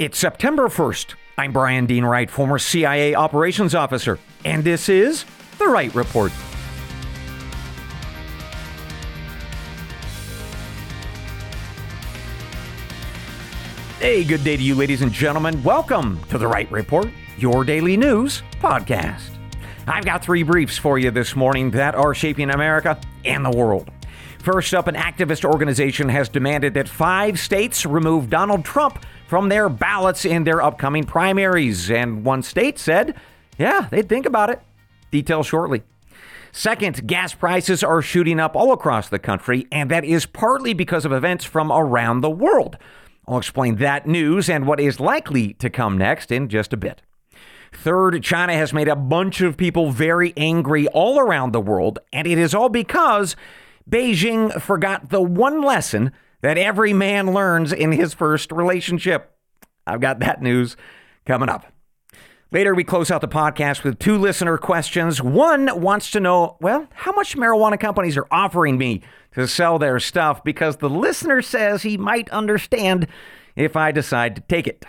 It's September 1st. I'm Brian Dean Wright, former CIA operations officer, and this is The Wright Report. Hey, good day to you, ladies and gentlemen. Welcome to The Wright Report, your daily news podcast. I've got three briefs for you this morning that are shaping America and the world. First up, an activist organization has demanded that five states remove Donald Trump from their ballots in their upcoming primaries. And one state said, yeah, they'd think about it. Details shortly. Second, gas prices are shooting up all across the country, and that is partly because of events from around the world. I'll explain that news and what is likely to come next in just a bit. Third, China has made a bunch of people very angry all around the world, and it is all because Beijing forgot the one lesson that every man learns in his first relationship. I've got that news coming up. Later, we close out the podcast with two listener questions. One wants to know, well, how much marijuana companies are offering me to sell their stuff because the listener says he might understand if I decide to take it.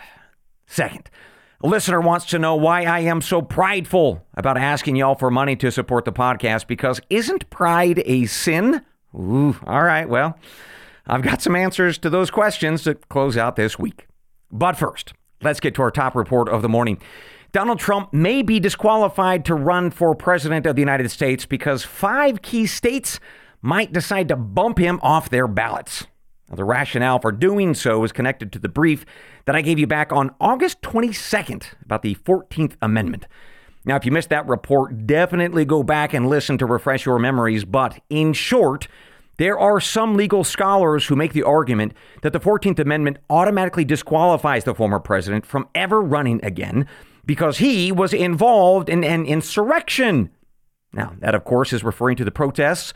Second, a listener wants to know why I am so prideful about asking y'all for money to support the podcast because isn't pride a sin? Ooh, all right, well. I've got some answers to those questions to close out this week. But first, let's get to our top report of the morning. Donald Trump may be disqualified to run for president of the United States because five key states might decide to bump him off their ballots. Now, the rationale for doing so is connected to the brief that I gave you back on August 22nd about the 14th Amendment. Now, if you missed that report, definitely go back and listen to refresh your memories. But in short, there are some legal scholars who make the argument that the 14th Amendment automatically disqualifies the former president from ever running again because he was involved in an insurrection. Now, that, of course, is referring to the protests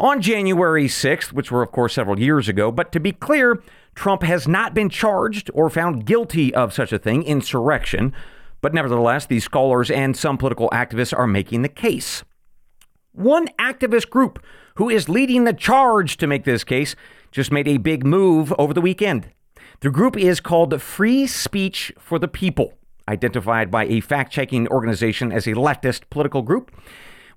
on January 6th, which were, of course, several years ago. But to be clear, Trump has not been charged or found guilty of such a thing, insurrection. But nevertheless, these scholars and some political activists are making the case. One activist group who is leading the charge to make this case just made a big move over the weekend. The group is called Free Speech for the People, identified by a fact checking organization as a leftist political group.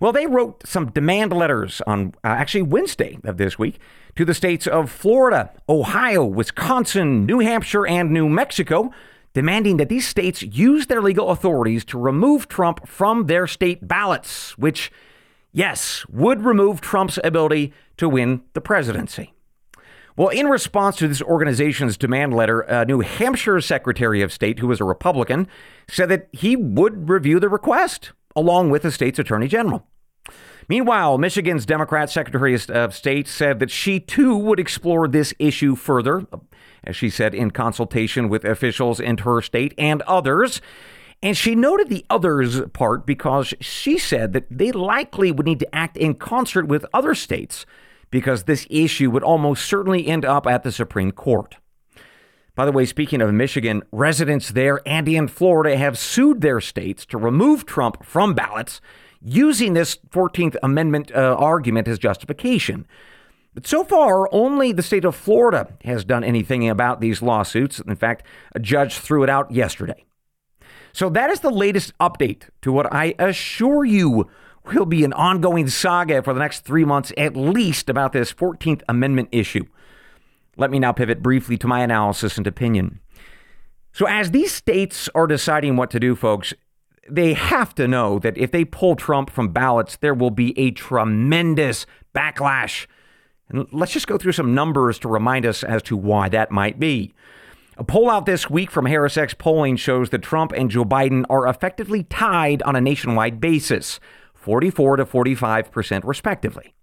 Well, they wrote some demand letters on uh, actually Wednesday of this week to the states of Florida, Ohio, Wisconsin, New Hampshire, and New Mexico, demanding that these states use their legal authorities to remove Trump from their state ballots, which yes, would remove Trump's ability to win the presidency. Well, in response to this organization's demand letter, a New Hampshire Secretary of State, who was a Republican, said that he would review the request along with the state's Attorney General. Meanwhile, Michigan's Democrat Secretary of State said that she too would explore this issue further, as she said, in consultation with officials in her state and others. And she noted the others part because she said that they likely would need to act in concert with other states because this issue would almost certainly end up at the Supreme Court. By the way, speaking of Michigan, residents there and in Florida have sued their states to remove Trump from ballots using this 14th Amendment uh, argument as justification. But so far, only the state of Florida has done anything about these lawsuits. In fact, a judge threw it out yesterday. So that is the latest update to what I assure you will be an ongoing saga for the next three months at least about this 14th Amendment issue. Let me now pivot briefly to my analysis and opinion. So, as these states are deciding what to do, folks, they have to know that if they pull Trump from ballots, there will be a tremendous backlash. And let's just go through some numbers to remind us as to why that might be. A poll out this week from HarrisX polling shows that Trump and Joe Biden are effectively tied on a nationwide basis, 44 to 45 percent respectively.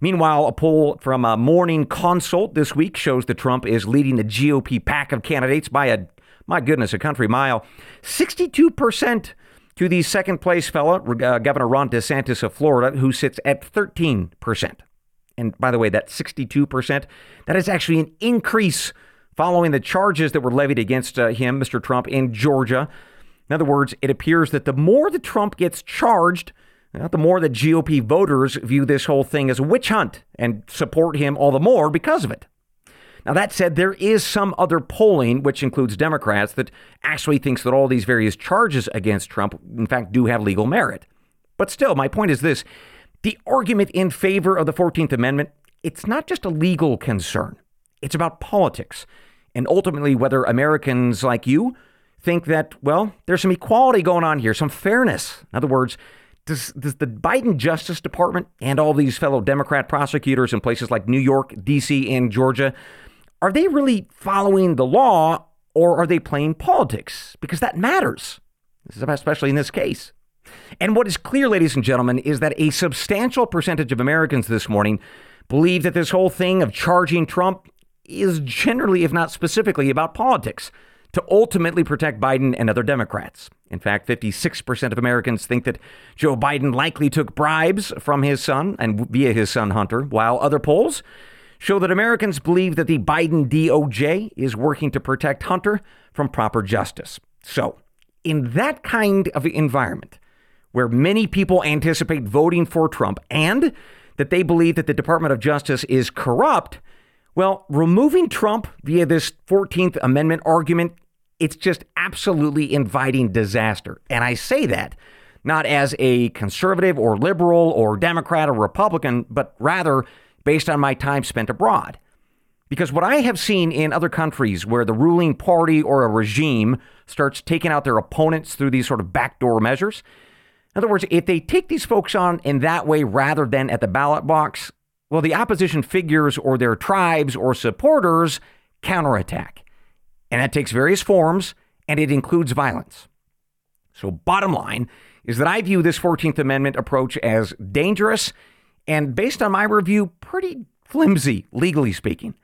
Meanwhile, a poll from a Morning Consult this week shows that Trump is leading the GOP pack of candidates by a, my goodness, a country mile. 62% to the second place fella, uh, Governor Ron DeSantis of Florida, who sits at 13%. And by the way, that 62%, that is actually an increase following the charges that were levied against uh, him, Mr. Trump, in Georgia. In other words, it appears that the more that Trump gets charged, uh, the more the GOP voters view this whole thing as a witch hunt and support him all the more because of it. Now, that said, there is some other polling, which includes Democrats, that actually thinks that all these various charges against Trump, in fact, do have legal merit. But still, my point is this the argument in favor of the 14th Amendment, it's not just a legal concern, it's about politics. And ultimately, whether Americans like you think that, well, there's some equality going on here, some fairness. In other words, does, does the Biden Justice Department and all these fellow Democrat prosecutors in places like New York, D.C., and Georgia, are they really following the law or are they playing politics? Because that matters, especially in this case. And what is clear, ladies and gentlemen, is that a substantial percentage of Americans this morning believe that this whole thing of charging Trump is generally, if not specifically, about politics to ultimately protect Biden and other Democrats. In fact, 56% of Americans think that Joe Biden likely took bribes from his son and via his son Hunter, while other polls show that Americans believe that the Biden DOJ is working to protect Hunter from proper justice. So, in that kind of environment, where many people anticipate voting for Trump and that they believe that the Department of Justice is corrupt, well, removing Trump via this 14th Amendment argument it's just absolutely inviting disaster. And I say that not as a conservative or liberal or Democrat or Republican, but rather based on my time spent abroad. Because what I have seen in other countries where the ruling party or a regime starts taking out their opponents through these sort of backdoor measures, in other words, if they take these folks on in that way rather than at the ballot box, well, the opposition figures or their tribes or supporters counterattack. And that takes various forms and it includes violence. So, bottom line is that I view this 14th Amendment approach as dangerous and, based on my review, pretty flimsy, legally speaking.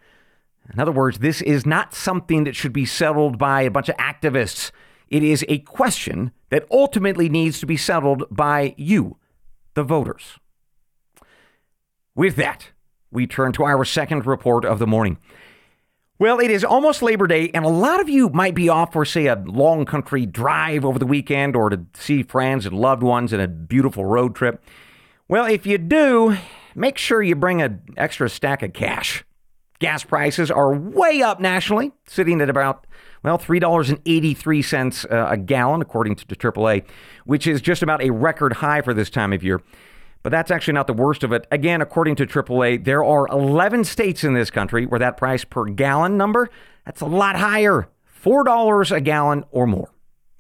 In other words, this is not something that should be settled by a bunch of activists. It is a question that ultimately needs to be settled by you, the voters. With that, we turn to our second report of the morning. Well, it is almost Labor Day, and a lot of you might be off for, say, a long country drive over the weekend or to see friends and loved ones in a beautiful road trip. Well, if you do, make sure you bring an extra stack of cash. Gas prices are way up nationally, sitting at about, well, $3.83 uh, a gallon, according to AAA, which is just about a record high for this time of year. But that's actually not the worst of it. Again, according to AAA, there are 11 states in this country where that price per gallon number, that's a lot higher, $4 a gallon or more.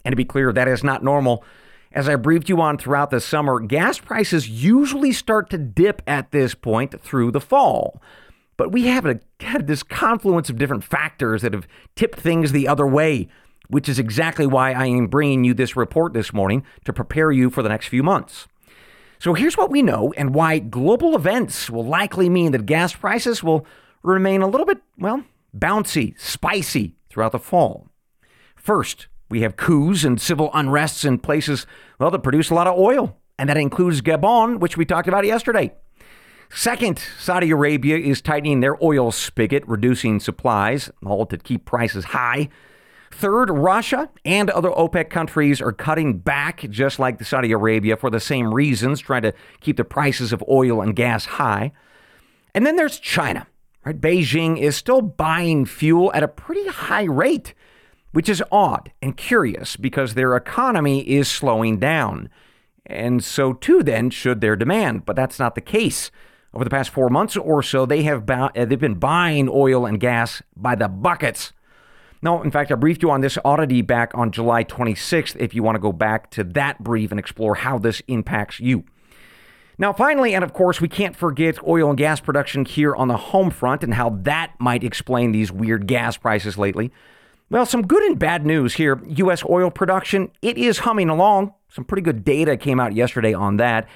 And to be clear, that is not normal. As I briefed you on throughout the summer, gas prices usually start to dip at this point through the fall. But we have a, had this confluence of different factors that have tipped things the other way, which is exactly why I am bringing you this report this morning to prepare you for the next few months. So here's what we know and why global events will likely mean that gas prices will remain a little bit, well, bouncy, spicy throughout the fall. First, we have coups and civil unrests in places, well, that produce a lot of oil, and that includes Gabon, which we talked about yesterday. Second, Saudi Arabia is tightening their oil spigot, reducing supplies, all to keep prices high. Third, Russia and other OPEC countries are cutting back, just like Saudi Arabia, for the same reasons, trying to keep the prices of oil and gas high. And then there's China. Right? Beijing is still buying fuel at a pretty high rate, which is odd and curious because their economy is slowing down. And so too then should their demand, but that's not the case. Over the past 4 months or so, they have uh, they've been buying oil and gas by the buckets. No, in fact, I briefed you on this oddity back on July 26th if you want to go back to that brief and explore how this impacts you. Now, finally, and of course, we can't forget oil and gas production here on the home front and how that might explain these weird gas prices lately. Well, some good and bad news here. U.S. oil production, it is humming along. Some pretty good data came out yesterday on that.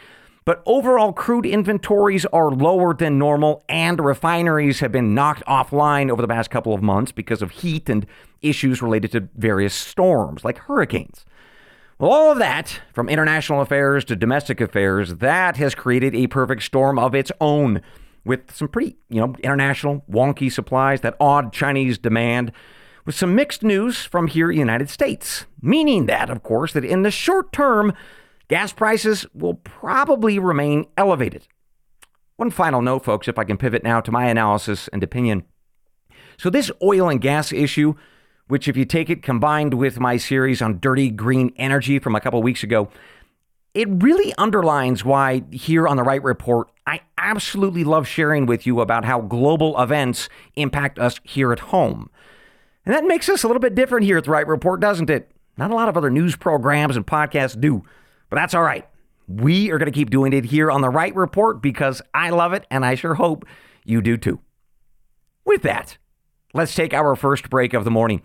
But overall, crude inventories are lower than normal, and refineries have been knocked offline over the past couple of months because of heat and issues related to various storms, like hurricanes. Well, all of that, from international affairs to domestic affairs, that has created a perfect storm of its own with some pretty, you know, international wonky supplies, that odd Chinese demand, with some mixed news from here in the United States. Meaning that, of course, that in the short term, gas prices will probably remain elevated. One final note, folks, if I can pivot now to my analysis and opinion. So, this oil and gas issue, which, if you take it combined with my series on dirty green energy from a couple weeks ago, it really underlines why here on the Wright Report, I absolutely love sharing with you about how global events impact us here at home. And that makes us a little bit different here at the Wright Report, doesn't it? Not a lot of other news programs and podcasts do, but that's all right. We are going to keep doing it here on the Wright Report because I love it and I sure hope you do too. With that, let's take our first break of the morning.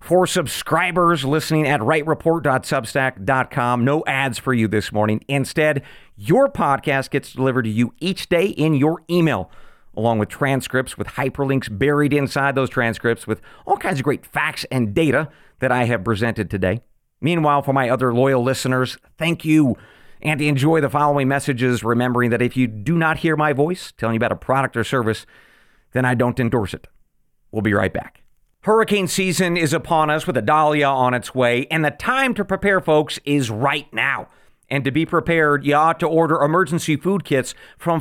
For subscribers listening at wrightreport.substack.com, no ads for you this morning. Instead, your podcast gets delivered to you each day in your email, along with transcripts with hyperlinks buried inside those transcripts with all kinds of great facts and data that I have presented today. Meanwhile, for my other loyal listeners, thank you and enjoy the following messages, remembering that if you do not hear my voice telling you about a product or service, then I don't endorse it. We'll be right back. Hurricane season is upon us with Idalia on its way, and the time to prepare, folks, is right now. And to be prepared, you ought to order emergency food kits from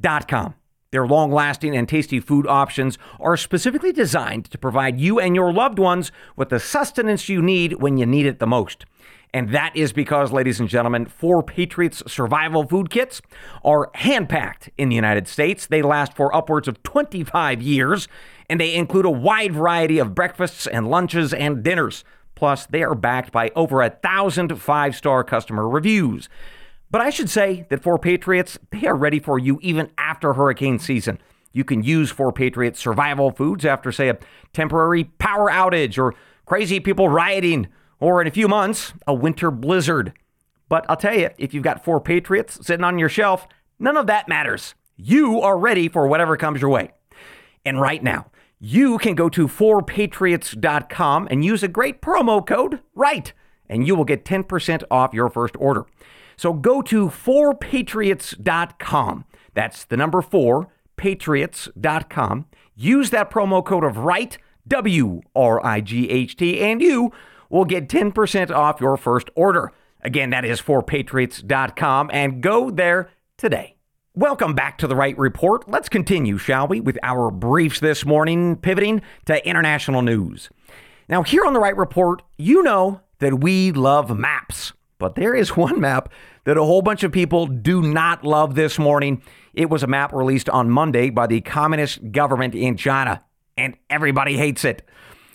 4patriots.com. Their long lasting and tasty food options are specifically designed to provide you and your loved ones with the sustenance you need when you need it the most. And that is because, ladies and gentlemen, 4 Patriots survival food kits are hand packed in the United States. They last for upwards of 25 years, and they include a wide variety of breakfasts and lunches and dinners. Plus, they are backed by over a thousand five star customer reviews. But I should say that 4 Patriots, they are ready for you even after hurricane season. You can use 4 Patriots survival foods after, say, a temporary power outage or crazy people rioting or in a few months, a winter blizzard. But I'll tell you, if you've got four Patriots sitting on your shelf, none of that matters. You are ready for whatever comes your way. And right now, you can go to 4patriots.com and use a great promo code, RIGHT, and you will get 10% off your first order. So go to 4patriots.com. That's the number 4, patriots.com. Use that promo code of RIGHT, W R I G H T, and you will get 10% off your first order. Again, that is 4patriots.com and go there today. Welcome back to the Wright Report. Let's continue, shall we, with our briefs this morning, pivoting to international news. Now, here on the Wright Report, you know that we love maps, but there is one map that a whole bunch of people do not love this morning. It was a map released on Monday by the communist government in China, and everybody hates it.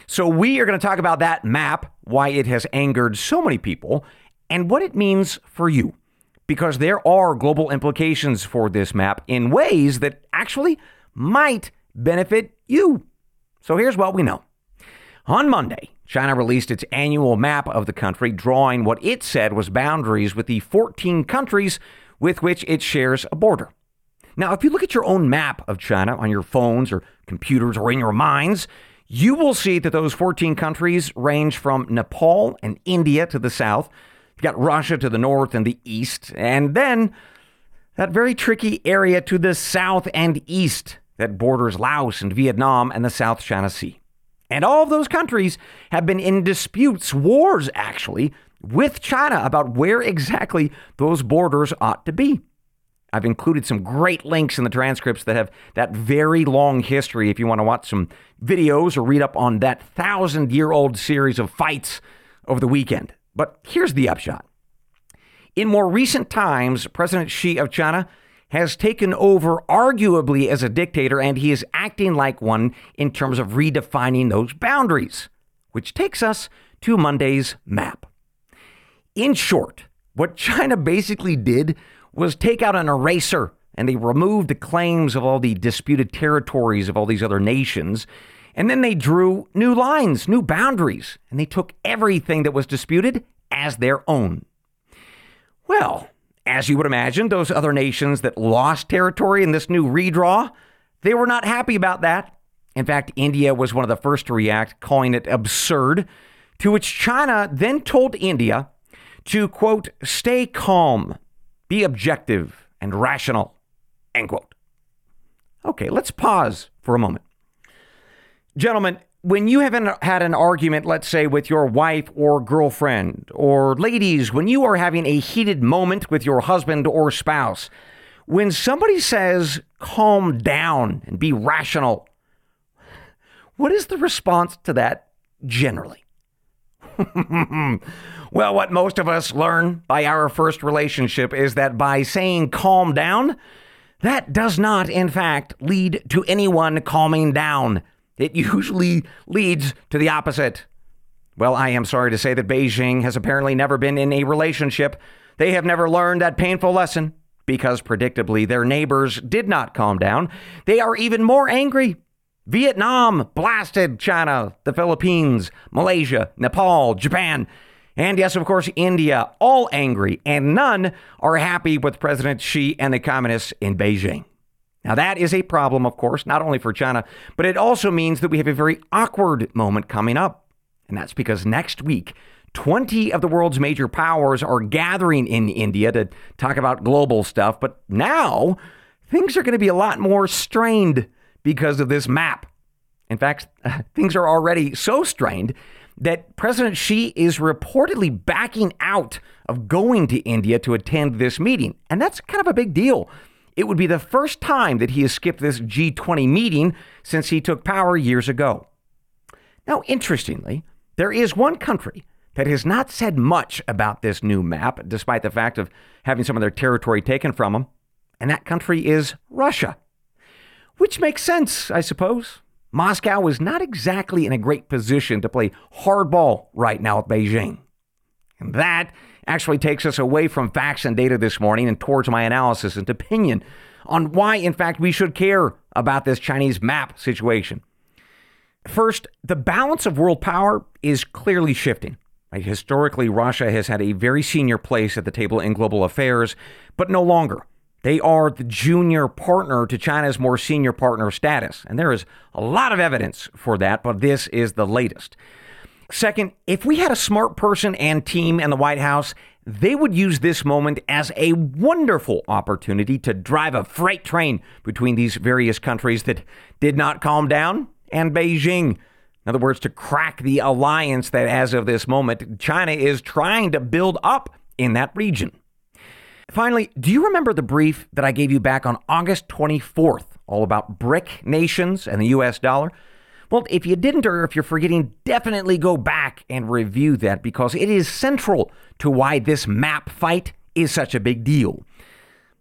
So, we are going to talk about that map, why it has angered so many people, and what it means for you. Because there are global implications for this map in ways that actually might benefit you. So, here's what we know. On Monday, China released its annual map of the country, drawing what it said was boundaries with the 14 countries with which it shares a border. Now, if you look at your own map of China on your phones or computers or in your minds, you will see that those 14 countries range from Nepal and India to the south. You've got Russia to the north and the east, and then that very tricky area to the south and east that borders Laos and Vietnam and the South China Sea. And all of those countries have been in disputes, wars actually, with China about where exactly those borders ought to be. I've included some great links in the transcripts that have that very long history if you want to watch some videos or read up on that thousand year old series of fights over the weekend. But here's the upshot. In more recent times, President Xi of China has taken over arguably as a dictator, and he is acting like one in terms of redefining those boundaries, which takes us to Monday's map. In short, what China basically did was take out an eraser and they removed the claims of all the disputed territories of all these other nations. And then they drew new lines, new boundaries, and they took everything that was disputed as their own. Well, as you would imagine, those other nations that lost territory in this new redraw, they were not happy about that. In fact, India was one of the first to react, calling it absurd, to which China then told India to, quote, stay calm be objective and rational. End quote. Okay, let's pause for a moment. Gentlemen, when you haven't had an argument, let's say with your wife or girlfriend, or ladies, when you are having a heated moment with your husband or spouse, when somebody says, calm down and be rational, what is the response to that generally? well, what most of us learn by our first relationship is that by saying calm down, that does not, in fact, lead to anyone calming down. It usually leads to the opposite. Well, I am sorry to say that Beijing has apparently never been in a relationship. They have never learned that painful lesson because, predictably, their neighbors did not calm down. They are even more angry. Vietnam blasted China, the Philippines, Malaysia, Nepal, Japan, and yes, of course, India, all angry, and none are happy with President Xi and the communists in Beijing. Now, that is a problem, of course, not only for China, but it also means that we have a very awkward moment coming up. And that's because next week, 20 of the world's major powers are gathering in India to talk about global stuff. But now, things are going to be a lot more strained because of this map. In fact, things are already so strained that President Xi is reportedly backing out of going to India to attend this meeting. And that's kind of a big deal. It would be the first time that he has skipped this G20 meeting since he took power years ago. Now, interestingly, there is one country that has not said much about this new map, despite the fact of having some of their territory taken from them, and that country is Russia. Which makes sense, I suppose. Moscow is not exactly in a great position to play hardball right now with Beijing. And that actually takes us away from facts and data this morning and towards my analysis and opinion on why, in fact, we should care about this Chinese map situation. First, the balance of world power is clearly shifting. Historically, Russia has had a very senior place at the table in global affairs, but no longer. They are the junior partner to China's more senior partner status. And there is a lot of evidence for that, but this is the latest. Second, if we had a smart person and team in the White House, they would use this moment as a wonderful opportunity to drive a freight train between these various countries that did not calm down and Beijing. In other words, to crack the alliance that, as of this moment, China is trying to build up in that region. Finally, do you remember the brief that I gave you back on August 24th, all about BRIC nations and the US dollar? Well, if you didn't or if you're forgetting, definitely go back and review that because it is central to why this map fight is such a big deal.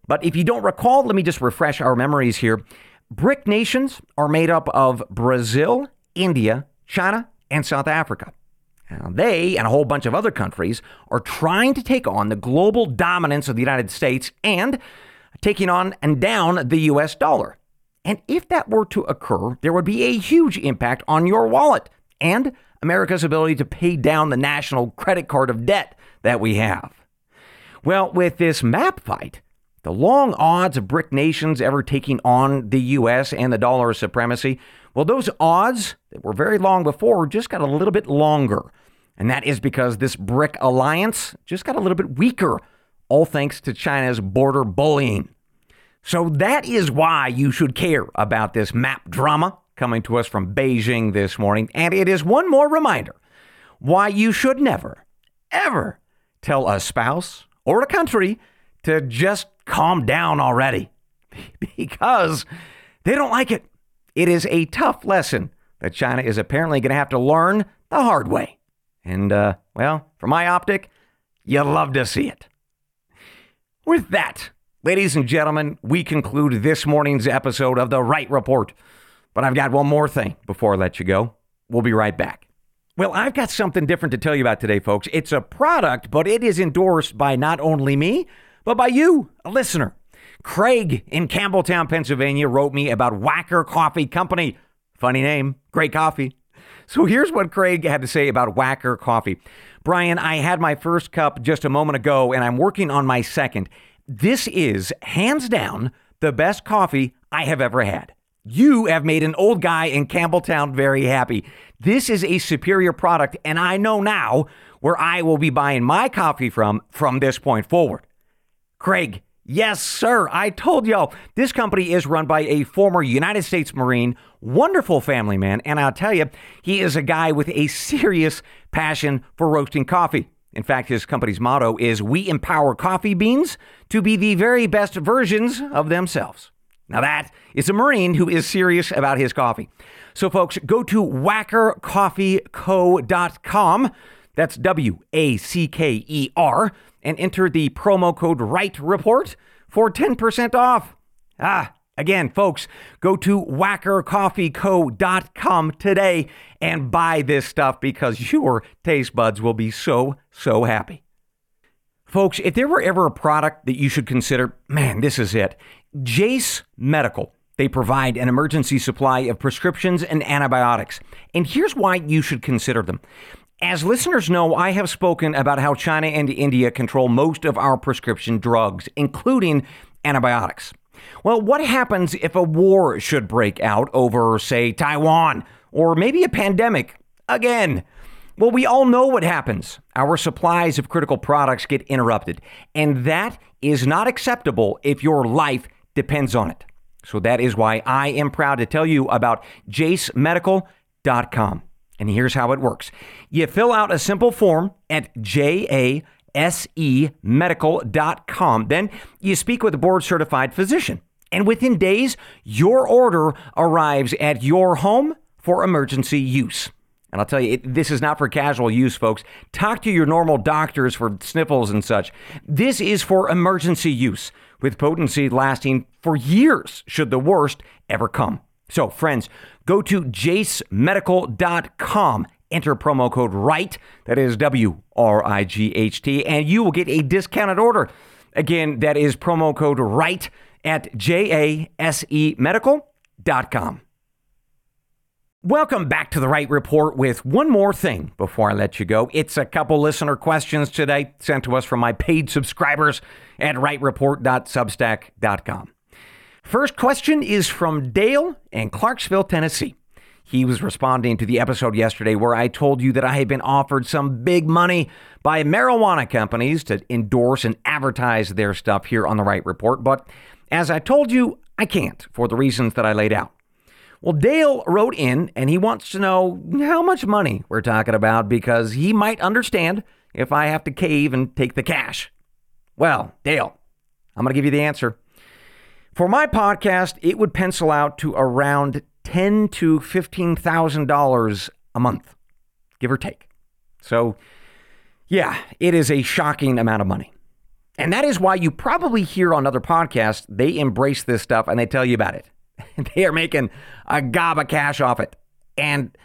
But if you don't recall, let me just refresh our memories here. BRIC nations are made up of Brazil, India, China, and South Africa. Now, they and a whole bunch of other countries are trying to take on the global dominance of the United States and taking on and down the US dollar. And if that were to occur, there would be a huge impact on your wallet and America's ability to pay down the national credit card of debt that we have. Well, with this map fight, the long odds of BRIC nations ever taking on the US and the dollar supremacy, well, those odds that were very long before just got a little bit longer. And that is because this BRIC alliance just got a little bit weaker, all thanks to China's border bullying. So that is why you should care about this map drama coming to us from Beijing this morning. And it is one more reminder why you should never, ever tell a spouse or a country to just calm down already because they don't like it. It is a tough lesson that China is apparently going to have to learn the hard way. And, uh, well, from my optic, you love to see it. With that, ladies and gentlemen, we conclude this morning's episode of The Wright Report. But I've got one more thing before I let you go. We'll be right back. Well, I've got something different to tell you about today, folks. It's a product, but it is endorsed by not only me, but by you, a listener. Craig in Campbelltown, Pennsylvania, wrote me about Wacker Coffee Company. Funny name, great coffee. So here's what Craig had to say about Wacker coffee. Brian, I had my first cup just a moment ago and I'm working on my second. This is hands down the best coffee I have ever had. You have made an old guy in Campbelltown very happy. This is a superior product, and I know now where I will be buying my coffee from from this point forward. Craig, Yes, sir. I told y'all this company is run by a former United States Marine, wonderful family man, and I'll tell you, he is a guy with a serious passion for roasting coffee. In fact, his company's motto is We empower coffee beans to be the very best versions of themselves. Now, that is a Marine who is serious about his coffee. So, folks, go to wackercoffeeco.com. That's W A C K E R, and enter the promo code Wright Report for 10% off. Ah, again, folks, go to wackercoffeeco.com today and buy this stuff because your taste buds will be so, so happy. Folks, if there were ever a product that you should consider, man, this is it. Jase Medical. They provide an emergency supply of prescriptions and antibiotics. And here's why you should consider them. As listeners know, I have spoken about how China and India control most of our prescription drugs, including antibiotics. Well, what happens if a war should break out over, say, Taiwan, or maybe a pandemic again? Well, we all know what happens. Our supplies of critical products get interrupted, and that is not acceptable if your life depends on it. So that is why I am proud to tell you about jasemedical.com. And here's how it works you fill out a simple form at jasemedical.com. Then you speak with a board certified physician. And within days, your order arrives at your home for emergency use. And I'll tell you, it, this is not for casual use, folks. Talk to your normal doctors for sniffles and such. This is for emergency use, with potency lasting for years should the worst ever come. So, friends, go to jasemedical.com, enter promo code RIGHT, that is W R I G H T, and you will get a discounted order. Again, that is promo code RIGHT at jasemedical.com. Welcome back to the Wright Report with one more thing before I let you go. It's a couple listener questions today sent to us from my paid subscribers at wrightreport.substack.com. First question is from Dale in Clarksville, Tennessee. He was responding to the episode yesterday where I told you that I had been offered some big money by marijuana companies to endorse and advertise their stuff here on the Wright Report. But as I told you, I can't for the reasons that I laid out. Well, Dale wrote in and he wants to know how much money we're talking about because he might understand if I have to cave and take the cash. Well, Dale, I'm going to give you the answer. For my podcast, it would pencil out to around ten to fifteen thousand dollars a month, give or take. So, yeah, it is a shocking amount of money. And that is why you probably hear on other podcasts, they embrace this stuff and they tell you about it. they are making a gob of cash off it. And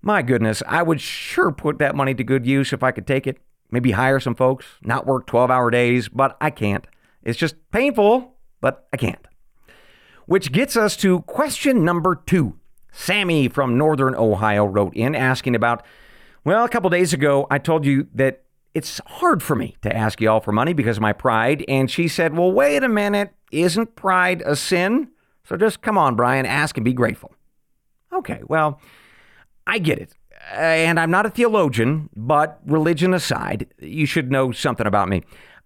my goodness, I would sure put that money to good use if I could take it. Maybe hire some folks, not work 12 hour days, but I can't. It's just painful, but I can't. Which gets us to question number two. Sammy from Northern Ohio wrote in asking about, well, a couple days ago, I told you that it's hard for me to ask y'all for money because of my pride. And she said, well, wait a minute. Isn't pride a sin? So just come on, Brian, ask and be grateful. Okay, well, I get it. And I'm not a theologian, but religion aside, you should know something about me.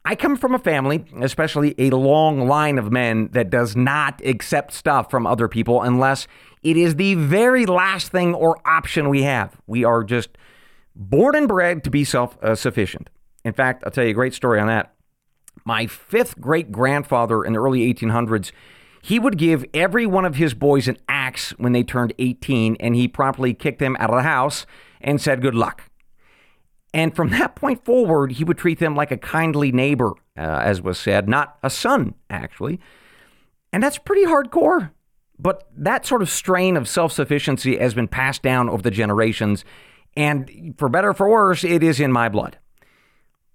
I come from a family, especially a long line of men, that does not accept stuff from other people unless it is the very last thing or option we have. We are just born and bred to be self sufficient. In fact, I'll tell you a great story on that. My fifth great grandfather in the early 1800s he would give every one of his boys an axe when they turned 18, and he promptly kicked them out of the house and said, Good luck. And from that point forward, he would treat them like a kindly neighbor, uh, as was said, not a son, actually. And that's pretty hardcore. But that sort of strain of self sufficiency has been passed down over the generations. And for better or for worse, it is in my blood.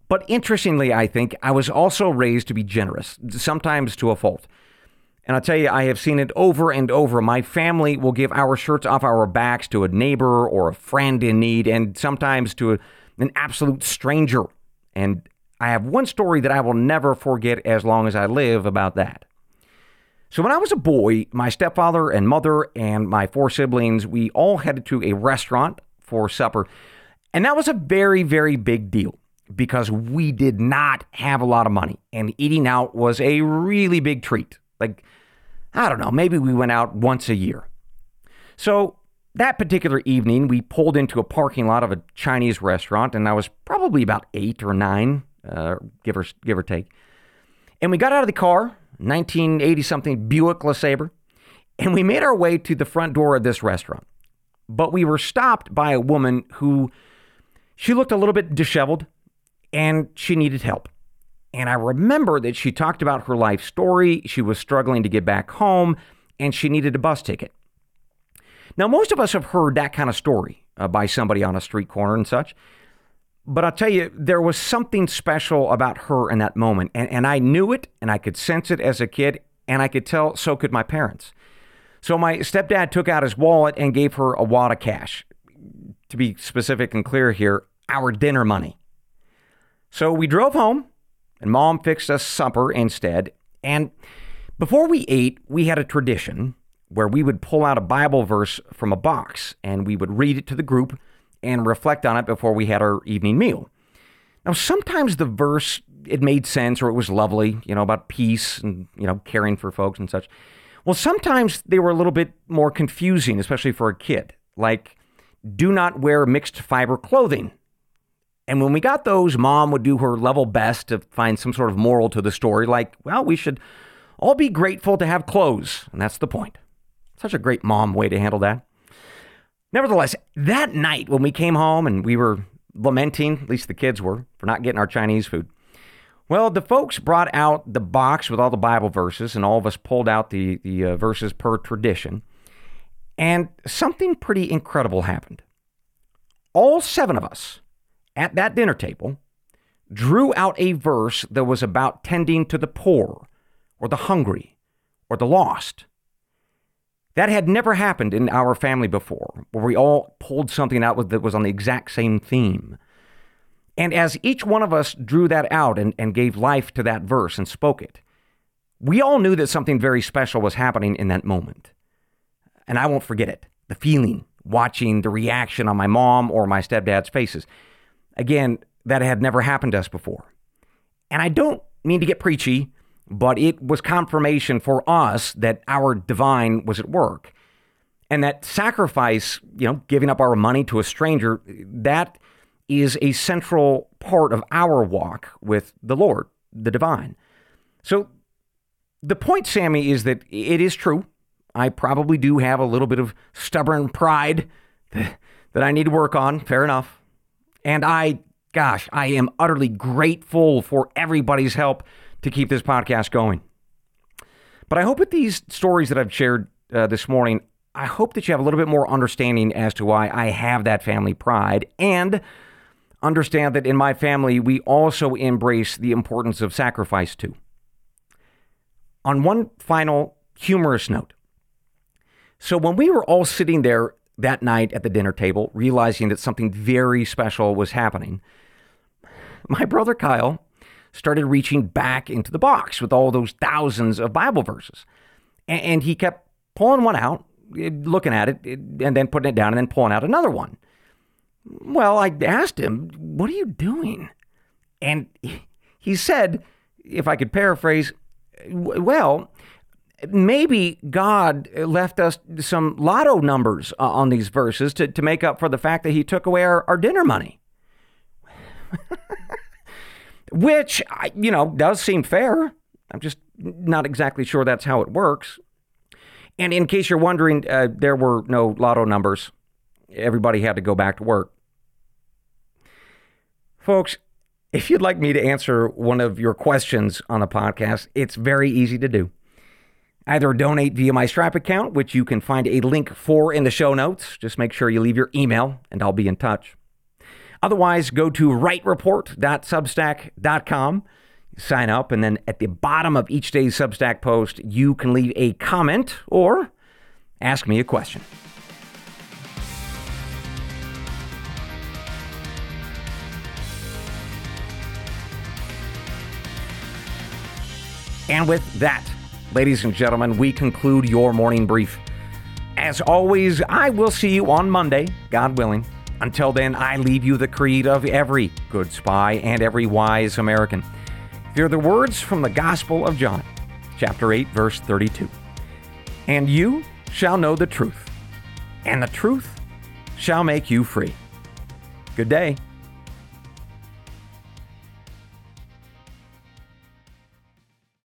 But interestingly, I think I was also raised to be generous, sometimes to a fault. And I'll tell you, I have seen it over and over. My family will give our shirts off our backs to a neighbor or a friend in need, and sometimes to a, an absolute stranger. And I have one story that I will never forget as long as I live about that. So, when I was a boy, my stepfather and mother and my four siblings, we all headed to a restaurant for supper. And that was a very, very big deal because we did not have a lot of money. And eating out was a really big treat. Like, I don't know, maybe we went out once a year. So that particular evening, we pulled into a parking lot of a Chinese restaurant, and I was probably about eight or nine, uh, give or give or take. And we got out of the car, 1980 something Buick LeSabre, and we made our way to the front door of this restaurant. but we were stopped by a woman who she looked a little bit disheveled and she needed help. And I remember that she talked about her life story. She was struggling to get back home and she needed a bus ticket. Now, most of us have heard that kind of story uh, by somebody on a street corner and such. But I'll tell you, there was something special about her in that moment. And, and I knew it and I could sense it as a kid. And I could tell so could my parents. So my stepdad took out his wallet and gave her a wad of cash. To be specific and clear here, our dinner money. So we drove home and mom fixed us supper instead. And before we ate, we had a tradition where we would pull out a Bible verse from a box and we would read it to the group and reflect on it before we had our evening meal. Now, sometimes the verse, it made sense or it was lovely, you know, about peace and, you know, caring for folks and such. Well, sometimes they were a little bit more confusing, especially for a kid, like, do not wear mixed fiber clothing. And when we got those, mom would do her level best to find some sort of moral to the story, like, well, we should all be grateful to have clothes. And that's the point. Such a great mom way to handle that. Nevertheless, that night when we came home and we were lamenting, at least the kids were, for not getting our Chinese food, well, the folks brought out the box with all the Bible verses, and all of us pulled out the, the uh, verses per tradition. And something pretty incredible happened. All seven of us at that dinner table drew out a verse that was about tending to the poor or the hungry or the lost. That had never happened in our family before, where we all pulled something out that was on the exact same theme. And as each one of us drew that out and, and gave life to that verse and spoke it, we all knew that something very special was happening in that moment. And I won't forget it the feeling, watching the reaction on my mom or my stepdad's faces. Again, that had never happened to us before. And I don't mean to get preachy, but it was confirmation for us that our divine was at work. And that sacrifice, you know, giving up our money to a stranger, that is a central part of our walk with the Lord, the divine. So the point, Sammy, is that it is true. I probably do have a little bit of stubborn pride that I need to work on. Fair enough. And I, gosh, I am utterly grateful for everybody's help to keep this podcast going. But I hope with these stories that I've shared uh, this morning, I hope that you have a little bit more understanding as to why I have that family pride and understand that in my family, we also embrace the importance of sacrifice too. On one final humorous note. So, when we were all sitting there that night at the dinner table, realizing that something very special was happening, my brother Kyle started reaching back into the box with all those thousands of Bible verses. And he kept pulling one out, eh, looking at it, eh, and then putting it down, and then pulling out another one. Well, I asked him, What are you doing? And he said, if I could paraphrase, well, maybe God left us some lotto numbers uh, on these verses to, to make up for the fact that he took away our, our dinner money. Which, you know, does seem fair. I'm just not exactly sure that's how it works. And in case you're wondering, uh, there were no lotto numbers everybody had to go back to work. Folks, if you'd like me to answer one of your questions on the podcast, it's very easy to do. Either donate via my Stripe account, which you can find a link for in the show notes. Just make sure you leave your email and I'll be in touch. Otherwise, go to wrightreport.substack.com, sign up, and then at the bottom of each day's Substack post, you can leave a comment or ask me a question. And with that, ladies and gentlemen, we conclude your morning brief. As always, I will see you on Monday, God willing. Until then, I leave you the creed of every good spy and every wise American. They're the words from the Gospel of John, chapter 8, verse 32. And you shall know the truth, and the truth shall make you free. Good day.